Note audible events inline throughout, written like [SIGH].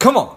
Come on.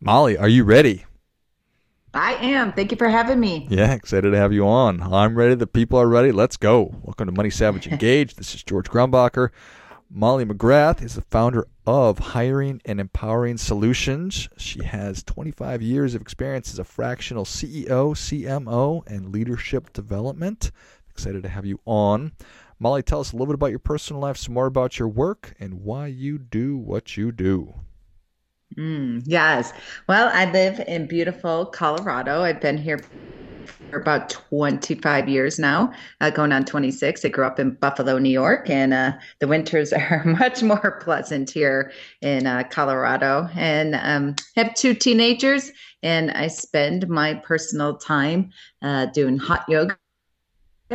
Molly, are you ready? I am. Thank you for having me. Yeah, excited to have you on. I'm ready. The people are ready. Let's go. Welcome to Money Savage Engaged. this is George Grombacher. Molly McGrath is the founder of Hiring and Empowering Solutions. She has 25 years of experience as a fractional CEO, CMO, and leadership development. Excited to have you on. Molly, tell us a little bit about your personal life, some more about your work, and why you do what you do. Mm, yes. Well, I live in beautiful Colorado. I've been here for about 25 years now, uh, going on 26. I grew up in Buffalo, New York, and uh, the winters [LAUGHS] are much more pleasant here in uh, Colorado. And um, have two teenagers, and I spend my personal time uh, doing hot yoga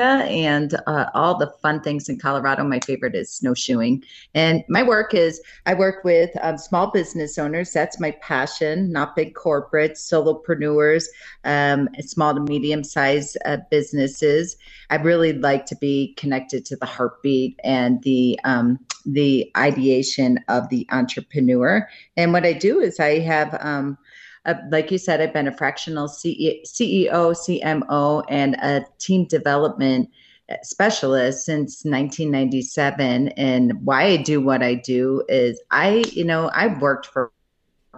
and uh, all the fun things in Colorado. My favorite is snowshoeing. And my work is I work with um, small business owners. That's my passion, not big corporates, solopreneurs, um, small to medium sized uh, businesses. I really like to be connected to the heartbeat and the um, the ideation of the entrepreneur. And what I do is I have um, like you said, I've been a fractional CEO, CMO, and a team development specialist since 1997. And why I do what I do is I, you know, I've worked for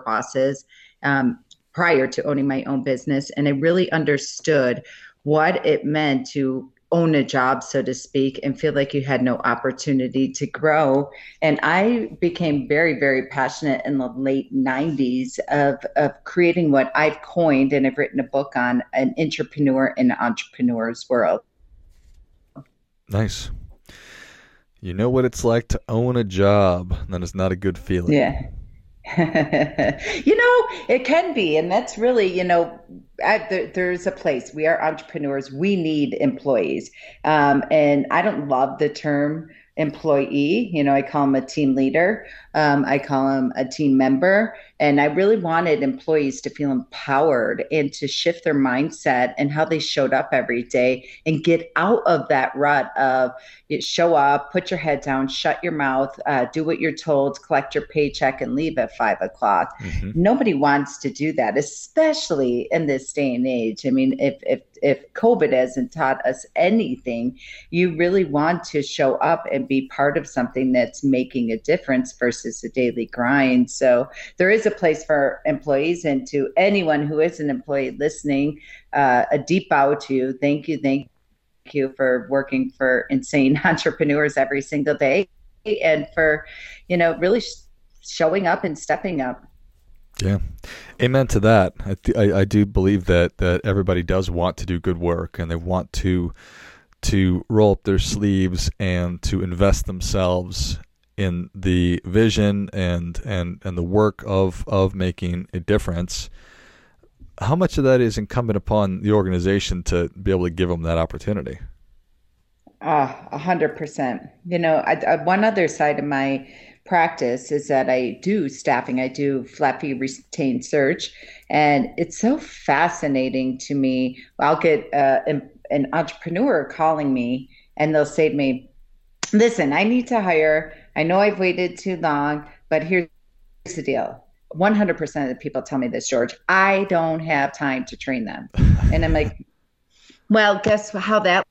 bosses um, prior to owning my own business, and I really understood what it meant to own a job, so to speak, and feel like you had no opportunity to grow. And I became very, very passionate in the late 90s of, of creating what I've coined and I've written a book on an entrepreneur in an entrepreneur's world. Nice. You know what it's like to own a job. That is not a good feeling. Yeah. [LAUGHS] you know, it can be. And that's really, you know, at the, there's a place. We are entrepreneurs. We need employees. Um, and I don't love the term employee. You know, I call them a team leader. Um, I call them a team member. And I really wanted employees to feel empowered and to shift their mindset and how they showed up every day and get out of that rut of show up, put your head down, shut your mouth, uh, do what you're told, collect your paycheck, and leave at five o'clock. Mm-hmm. Nobody wants to do that, especially in this day and age. I mean, if if if COVID hasn't taught us anything, you really want to show up and be part of something that's making a difference versus a daily grind. So there is place for employees and to anyone who is an employee listening, uh, a deep bow to you. Thank you. Thank you for working for insane [LAUGHS] entrepreneurs every single day and for, you know, really sh- showing up and stepping up. Yeah, amen to that. I, th- I, I do believe that that everybody does want to do good work and they want to to roll up their sleeves and to invest themselves in the vision and and and the work of of making a difference how much of that is incumbent upon the organization to be able to give them that opportunity? Ah, a hundred percent. You know I, I, one other side of my practice is that i do staffing. I do fee retained search and it's so fascinating to me. I'll get uh, an, an entrepreneur calling me and they'll say to me listen i need to hire I know I've waited too long, but here's the deal. 100% of the people tell me this, George. I don't have time to train them. [LAUGHS] And I'm like, well, guess how that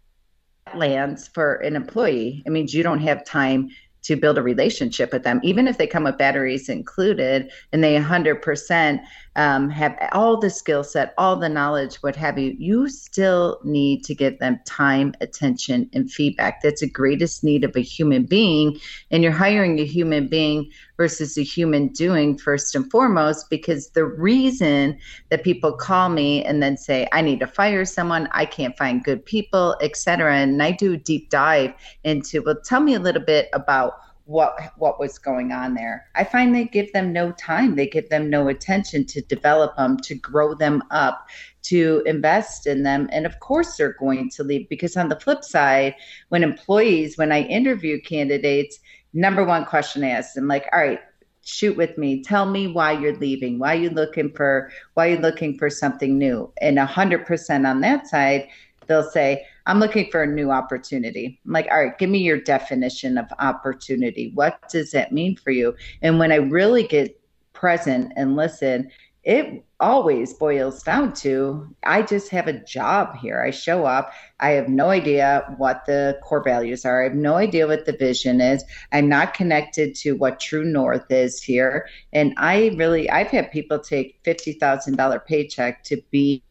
lands for an employee? It means you don't have time to build a relationship with them, even if they come with batteries included and they 100% um, have all the skill set, all the knowledge, what have you, you still need to give them time, attention, and feedback. That's the greatest need of a human being. And you're hiring a human being versus a human doing first and foremost, because the reason that people call me and then say, I need to fire someone, I can't find good people, etc. And I do a deep dive into, well, tell me a little bit about what what was going on there. I find they give them no time. They give them no attention to develop them, to grow them up, to invest in them. And of course they're going to leave because on the flip side, when employees, when I interview candidates, number one question I ask them like, all right, shoot with me tell me why you're leaving why you looking for why you looking for something new and 100% on that side they'll say i'm looking for a new opportunity i'm like all right give me your definition of opportunity what does that mean for you and when i really get present and listen it always boils down to I just have a job here. I show up. I have no idea what the core values are. I have no idea what the vision is. I'm not connected to what true north is here. And I really, I've had people take $50,000 paycheck to be,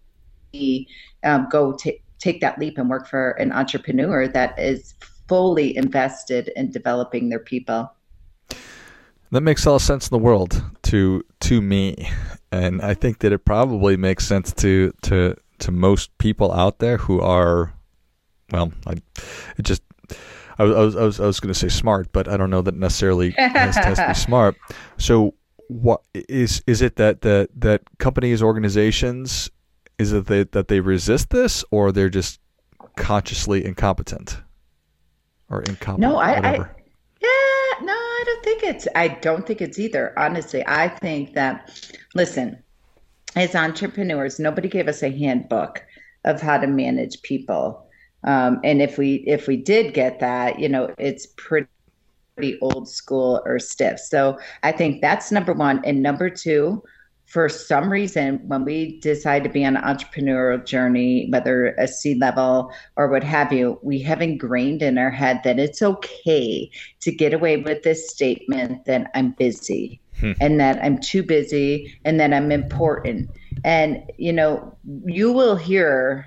um, go t- take that leap and work for an entrepreneur that is fully invested in developing their people. That makes all sense in the world to to me and I think that it probably makes sense to to to most people out there who are, well, I, it just. I was I was I was going to say smart, but I don't know that necessarily has, has to be [LAUGHS] smart. So, what is is it that that that companies, organizations, is it they, that they resist this, or they're just consciously incompetent or incompetent? No, I, I yeah, no, I don't think it's. I don't think it's either. Honestly, I think that listen, as entrepreneurs, nobody gave us a handbook of how to manage people. Um, and if we if we did get that, you know, it's pretty old school or stiff. So I think that's number one. And number two, for some reason, when we decide to be on an entrepreneurial journey, whether a C level or what have you, we have ingrained in our head that it's okay to get away with this statement that I'm busy hmm. and that I'm too busy and that I'm important. And, you know, you will hear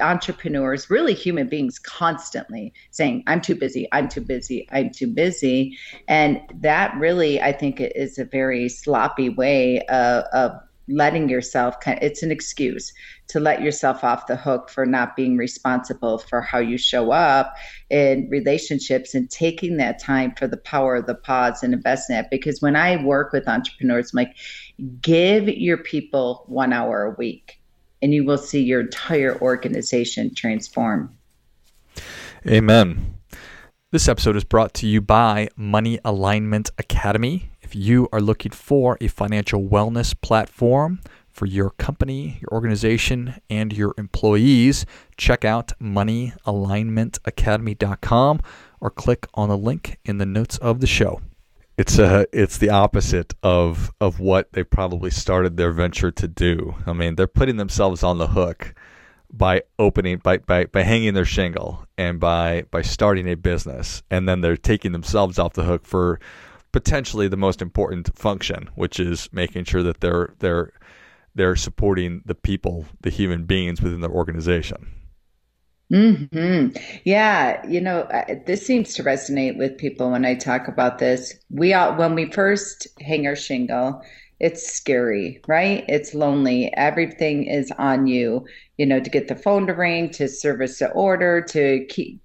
entrepreneurs, really human beings, constantly saying, I'm too busy, I'm too busy, I'm too busy. And that really, I think, is a very sloppy way of, of letting yourself kind it's an excuse to let yourself off the hook for not being responsible for how you show up in relationships and taking that time for the power of the pause and invest in it because when i work with entrepreneurs I'm like give your people one hour a week and you will see your entire organization transform amen this episode is brought to you by Money Alignment Academy. If you are looking for a financial wellness platform for your company, your organization, and your employees, check out moneyalignmentacademy.com or click on the link in the notes of the show. It's a it's the opposite of of what they probably started their venture to do. I mean, they're putting themselves on the hook by opening by, by by hanging their shingle and by by starting a business and then they're taking themselves off the hook for potentially the most important function which is making sure that they're they're they're supporting the people the human beings within their organization hmm Yeah, you know, this seems to resonate with people when I talk about this. We all, when we first hang our shingle, it's scary, right? It's lonely. Everything is on you, you know, to get the phone to ring, to service the order, to keep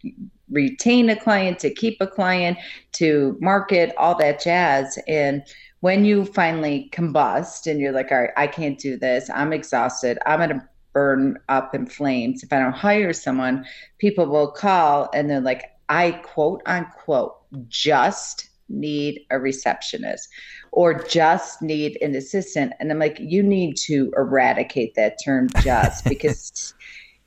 retain a client, to keep a client, to market, all that jazz. And when you finally combust and you're like, all right, I can't do this. I'm exhausted. I'm to burn up in flames. If I don't hire someone, people will call and they're like, I quote unquote just need a receptionist or just need an assistant. And I'm like, you need to eradicate that term just [LAUGHS] because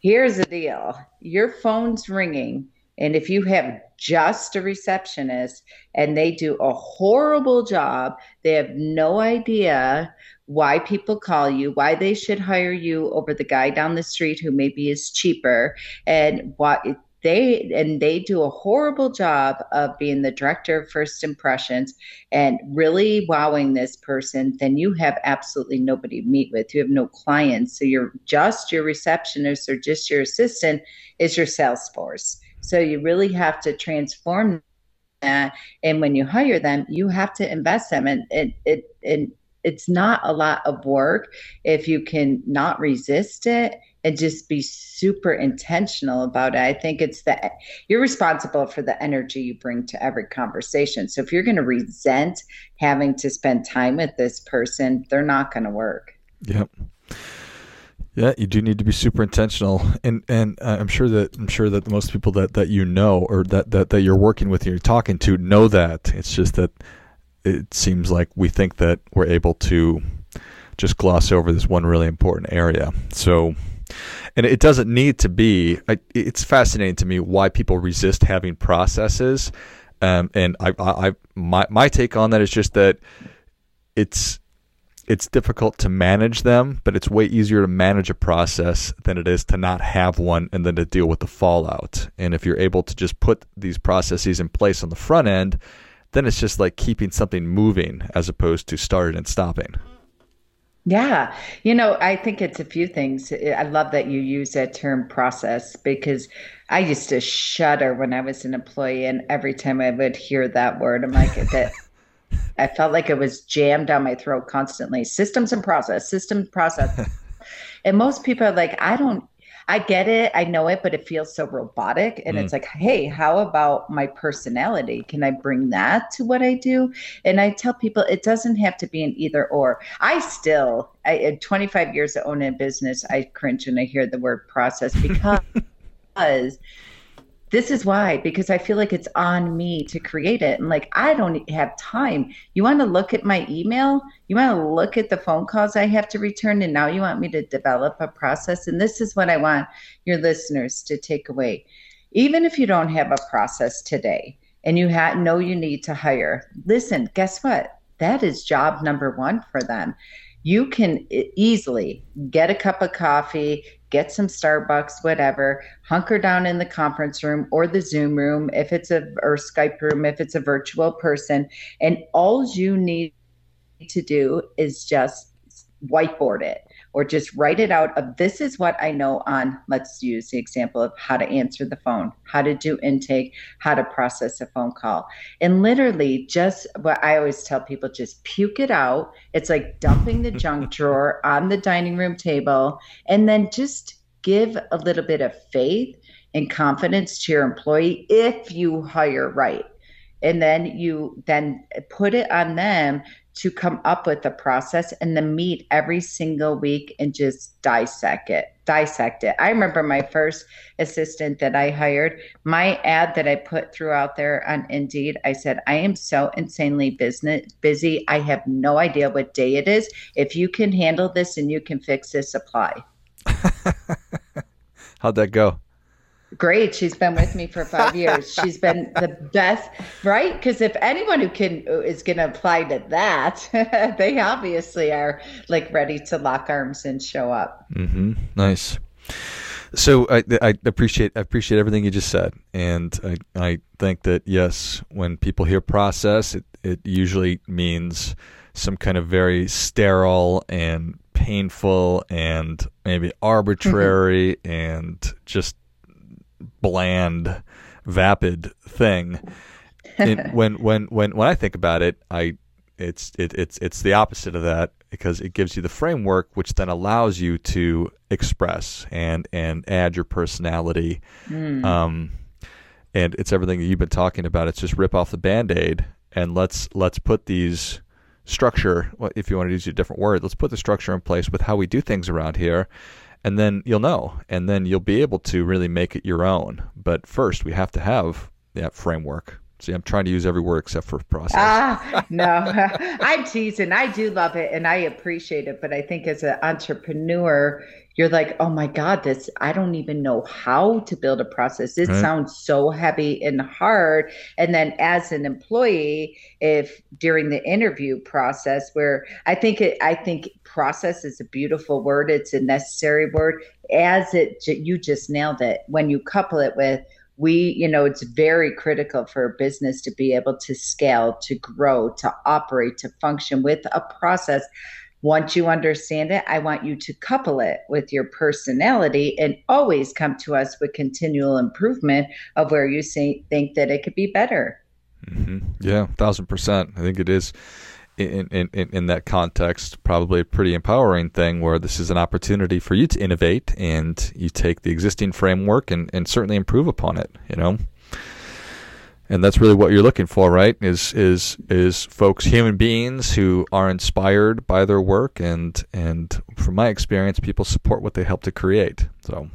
here's the deal your phone's ringing. And if you have just a receptionist and they do a horrible job, they have no idea why people call you, why they should hire you over the guy down the street who maybe is cheaper, and what they and they do a horrible job of being the director of first impressions and really wowing this person. Then you have absolutely nobody to meet with. You have no clients. So you're just your receptionist or just your assistant is your sales force so you really have to transform that and when you hire them you have to invest them and it it, it it's not a lot of work if you can not resist it and just be super intentional about it. I think it's that you're responsible for the energy you bring to every conversation. So if you're going to resent having to spend time with this person, they're not going to work. Yep. Yeah, you do need to be super intentional, and and uh, I'm sure that I'm sure that most people that, that you know or that, that, that you're working with, you're talking to, know that. It's just that it seems like we think that we're able to just gloss over this one really important area. So, and it doesn't need to be. It's fascinating to me why people resist having processes. Um, and I, I, my my take on that is just that it's it's difficult to manage them, but it's way easier to manage a process than it is to not have one and then to deal with the fallout. And if you're able to just put these processes in place on the front end, then it's just like keeping something moving as opposed to starting and stopping. Yeah. You know, I think it's a few things. I love that you use that term process because I used to shudder when I was an employee. And every time I would hear that word, I'm like, that I felt like it was jammed down my throat constantly. Systems and process, system process. [LAUGHS] and most people are like, I don't I get it, I know it, but it feels so robotic. And mm. it's like, hey, how about my personality? Can I bring that to what I do? And I tell people it doesn't have to be an either or. I still, I, at 25 years of owning a business, I cringe when I hear the word process [LAUGHS] because this is why because i feel like it's on me to create it. And like i don't have time. You want to look at my email? You want to look at the phone calls i have to return and now you want me to develop a process? And this is what i want your listeners to take away. Even if you don't have a process today and you ha- know you need to hire listen guess what? That is job number one for them. You can easily get a cup of coffee, get some Starbucks, whatever, hunker down in the conference room or the Zoom room if it's a or Skype room if it's a virtual person, and all you need to do is just whiteboard it or just write it out of this is what I know on, let's use the example of how to answer the phone, how to do intake, how to process a phone call. And literally just what I always tell people, just puke it out. It's like dumping the junk [LAUGHS] drawer on the dining room table and then just give a little bit of faith and confidence to your employee if you hire right and then you then put it on them to come up with a process and then meet every single week and just dissect it dissect it. I remember my first assistant that i hired my ad that i put throughout there on indeed i said i am so insanely business busy. I have no idea what day it is. If you can handle this and you can fix this apply. [LAUGHS] How'd that go great. She's been with me for five years. She's been the best, right? Because if anyone who can is going to apply to that, [LAUGHS] they obviously are like ready to lock arms and show up. Mm-hmm. Nice. So I, I appreciate I appreciate everything you just said, and I I think that yes, when people hear process, it it usually means some kind of very sterile and painful and maybe arbitrary mm-hmm. and just bland, vapid thing. [LAUGHS] when when when when I think about it, I it's it, it's it's the opposite of that because it gives you the framework which then allows you to express and and add your personality mm. um and it's everything that you've been talking about it's just rip off the band-aid and let's let's put these structure if you want to use a different word let's put the structure in place with how we do things around here and then you'll know and then you'll be able to really make it your own. But first we have to have that framework. See i'm trying to use every word except for process. Ah [LAUGHS] no. [LAUGHS] I'm teasing i do love it and i appreciate it. But i think as an entrepreneur you're like, oh my God, this, I don't even know how to build a process. It right. sounds so heavy and hard. And then as an employee, if during the interview process where I think it, I think process is a beautiful word. It's a necessary word as it, you just nailed it. When you couple it with, we you know it's very critical for a business to be able to scale to grow to operate to function with a process once you understand it, I want you to couple it with your personality and always come to us with continual improvement of where you see, think that it could be better. Mm-hmm. Yeah, thousand percent. I think it is. In, in, in that context, probably a pretty empowering thing where this is an opportunity for you to innovate and you take the existing framework and, and certainly improve upon it, you know? And that's really what you're looking for, right? Is is is folks, human beings who are inspired by their work, and and from my experience, people support what they help to create. So,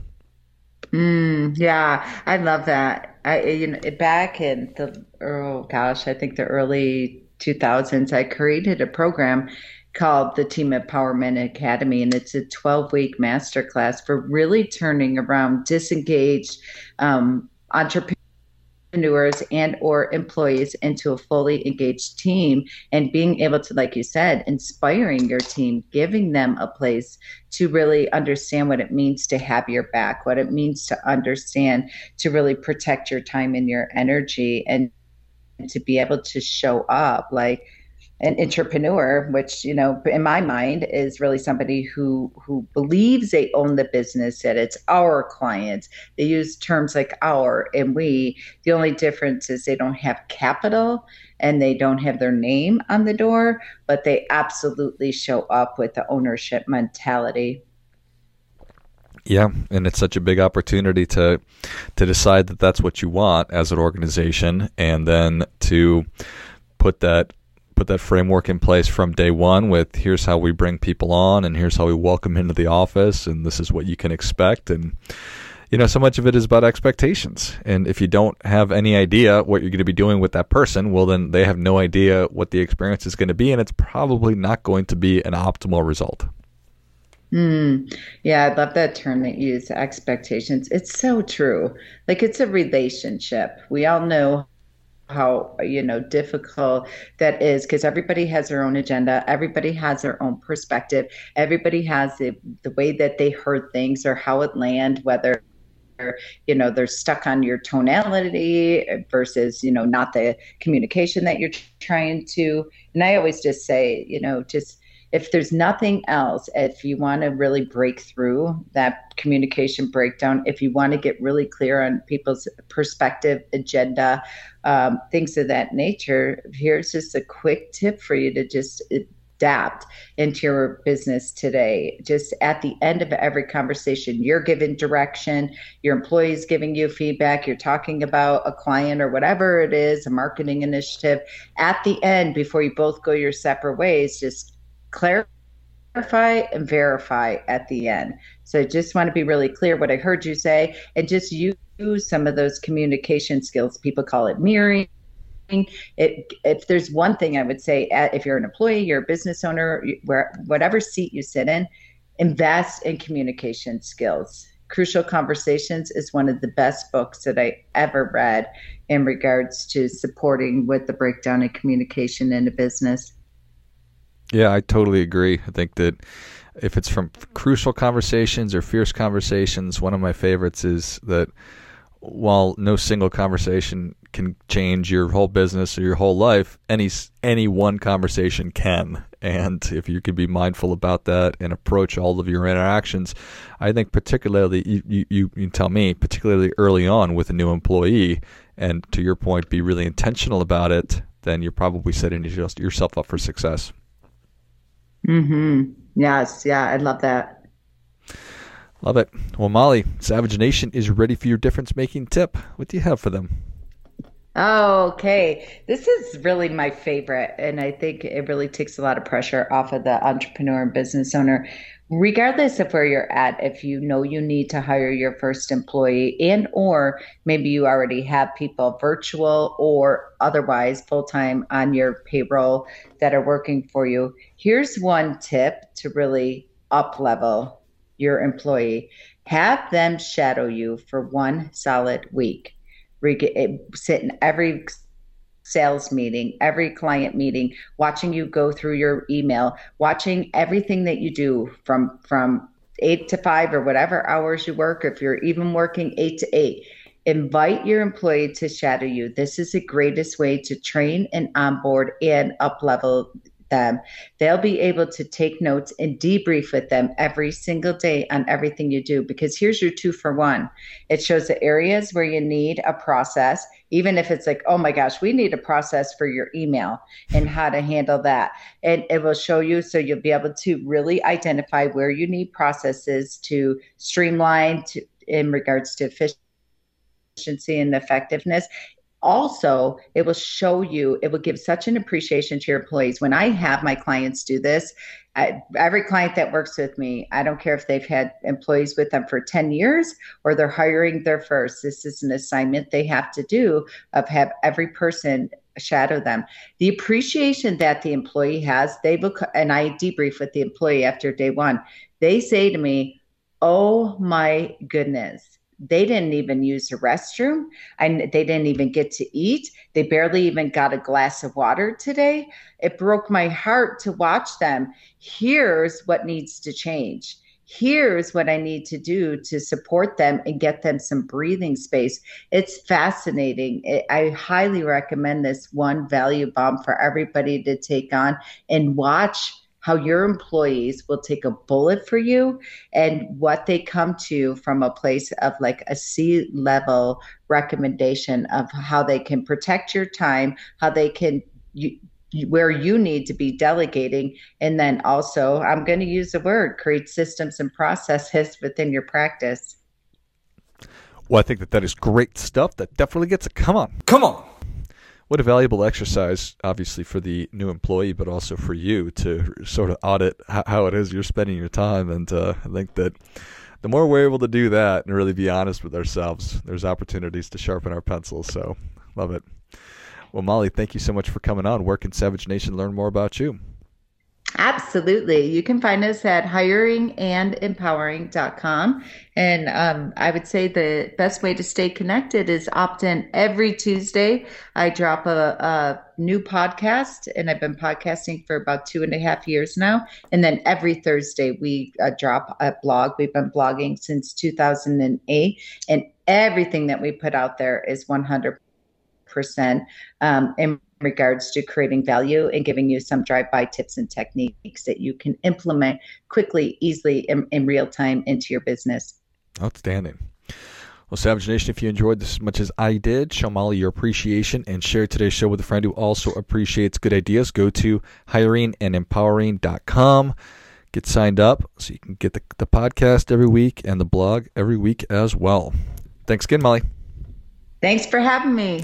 mm, yeah, I love that. I you know back in the oh gosh, I think the early 2000s, I created a program called the Team Empowerment Academy, and it's a 12 week masterclass for really turning around disengaged um, entrepreneurs entrepreneurs and or employees into a fully engaged team and being able to like you said inspiring your team giving them a place to really understand what it means to have your back what it means to understand to really protect your time and your energy and to be able to show up like an entrepreneur, which you know, in my mind, is really somebody who who believes they own the business, that it's our clients. They use terms like our and we. The only difference is they don't have capital and they don't have their name on the door, but they absolutely show up with the ownership mentality. Yeah, and it's such a big opportunity to to decide that that's what you want as an organization, and then to put that put that framework in place from day one with here's how we bring people on and here's how we welcome into the office and this is what you can expect and you know so much of it is about expectations and if you don't have any idea what you're going to be doing with that person well then they have no idea what the experience is going to be and it's probably not going to be an optimal result Mm, yeah, I love that term that you use, expectations. It's so true. Like it's a relationship. We all know how you know difficult that is because everybody has their own agenda everybody has their own perspective everybody has the, the way that they heard things or how it land whether you know they're stuck on your tonality versus you know not the communication that you're trying to. And i always just say you know just if there's nothing else, if you want to really break through that communication breakdown, if you want to get really clear on people's perspective, agenda, um, things of that nature, here's just a quick tip for you to just adapt into your business today. Just at the end of every conversation, you're giving direction, your employees giving you feedback, you're talking about a client or whatever it is, a marketing initiative. At the end, before you both go your separate ways, just clarify and verify at the end. So I just want to be really clear what I heard you say and just use some of those communication skills. People call it mirroring. It, if there's one thing I would say, if you're an employee, you're a business owner, where whatever seat you sit in, invest in communication skills. Crucial Conversations is one of the best books that I ever read in regards to supporting with the breakdown of communication in a business. Yeah, I totally agree. I think that if it's from crucial conversations or fierce conversations, one of my favorites is that while no single conversation can change your whole business or your whole life, any any one conversation can. And if you can be mindful about that and approach all of your interactions, I think particularly you you, you, tell me particularly early on with a new employee, and to your point, be really intentional about it. Then you're probably setting yourself up for success. Mm-hmm. Yes. Yeah. I love that. Love it. Well, Molly, Savage Nation is ready for your difference making tip. What do you have for them? okay. This is really my favorite. And I think it really takes a lot of pressure off of the entrepreneur and business owner regardless of where you're at if you know you need to hire your first employee and or maybe you already have people virtual or otherwise full-time on your payroll that are working for you here's one tip to really up level your employee. Have them shadow you for one solid week. Eh, sit in every sales meeting, every client meeting, watching you go through your email, watching everything that you do from from 8 to 5 or whatever hours you work if you're even working 8 to 8 invite your employee to shadow you this is the greatest way to train and onboard and up level them. They'll be able to take notes and debrief with them every single day on everything you do. Because here's your two for one it shows the areas where you need a process, even if it's like, oh my gosh, we need a process for your email and how to handle that. And it will show you so you'll be able to really identify where you need processes to streamline to, in regards to efficiency and effectiveness also it will show you it will give such an appreciation to your employees when i have my clients do this I, every client that works with me i don't care if they've had employees with them for 10 years or they're hiring their first this is an assignment they have to do of have every person shadow them. The appreciation that the employee has, they look, and I debrief with the employee after day one. They say to me, "Oh my goodness." They didn't even use the restroom and they didn't even get to eat. They barely even got a glass of water today. It broke my heart to watch them. Here's what needs to change here's what I need to do to support them and get them some breathing space. It's fascinating. I highly recommend this one value bomb for everybody to take on and watch how your employees will take a bullet for you and what they come to from a place of like a C level recommendation of how they can protect your time, how they can you, where you need to be delegating and then also i'm going to use the word create systems and processes within your practice. Well i think that that is great stuff that definitely gets a come on. Come on what a valuable exercise obviously for the new employee but also for you to sort of audit how it is you're spending your time and uh, i think that the more we're able to do that and really be honest with ourselves there's opportunities to sharpen our pencils so love it well, Molly, thank you so much for coming on. Where can Savage Nation learn more about you? Absolutely. You can find us at hiringandempowering.com. And um, I would say the best way to stay connected is opt in every Tuesday. I drop a, a, new podcast, and I've been podcasting for about two and a half years now. And then every Thursday, we uh, drop a blog. We've been blogging since 2008, and everything that we put out there is 100 percent um, in regards to creating value and giving you some drive-by tips and techniques that you can implement quickly, easily, in, in real time into your business. Outstanding. Well, Savage Nation, if you enjoyed this as much as I did, show Molly your appreciation and share today's show with a friend who also appreciates good ideas. Go to hiringandempowering.com. Get signed up so you can get the, the podcast every week and the blog every week as well. Thanks again, Molly. Thanks for having me.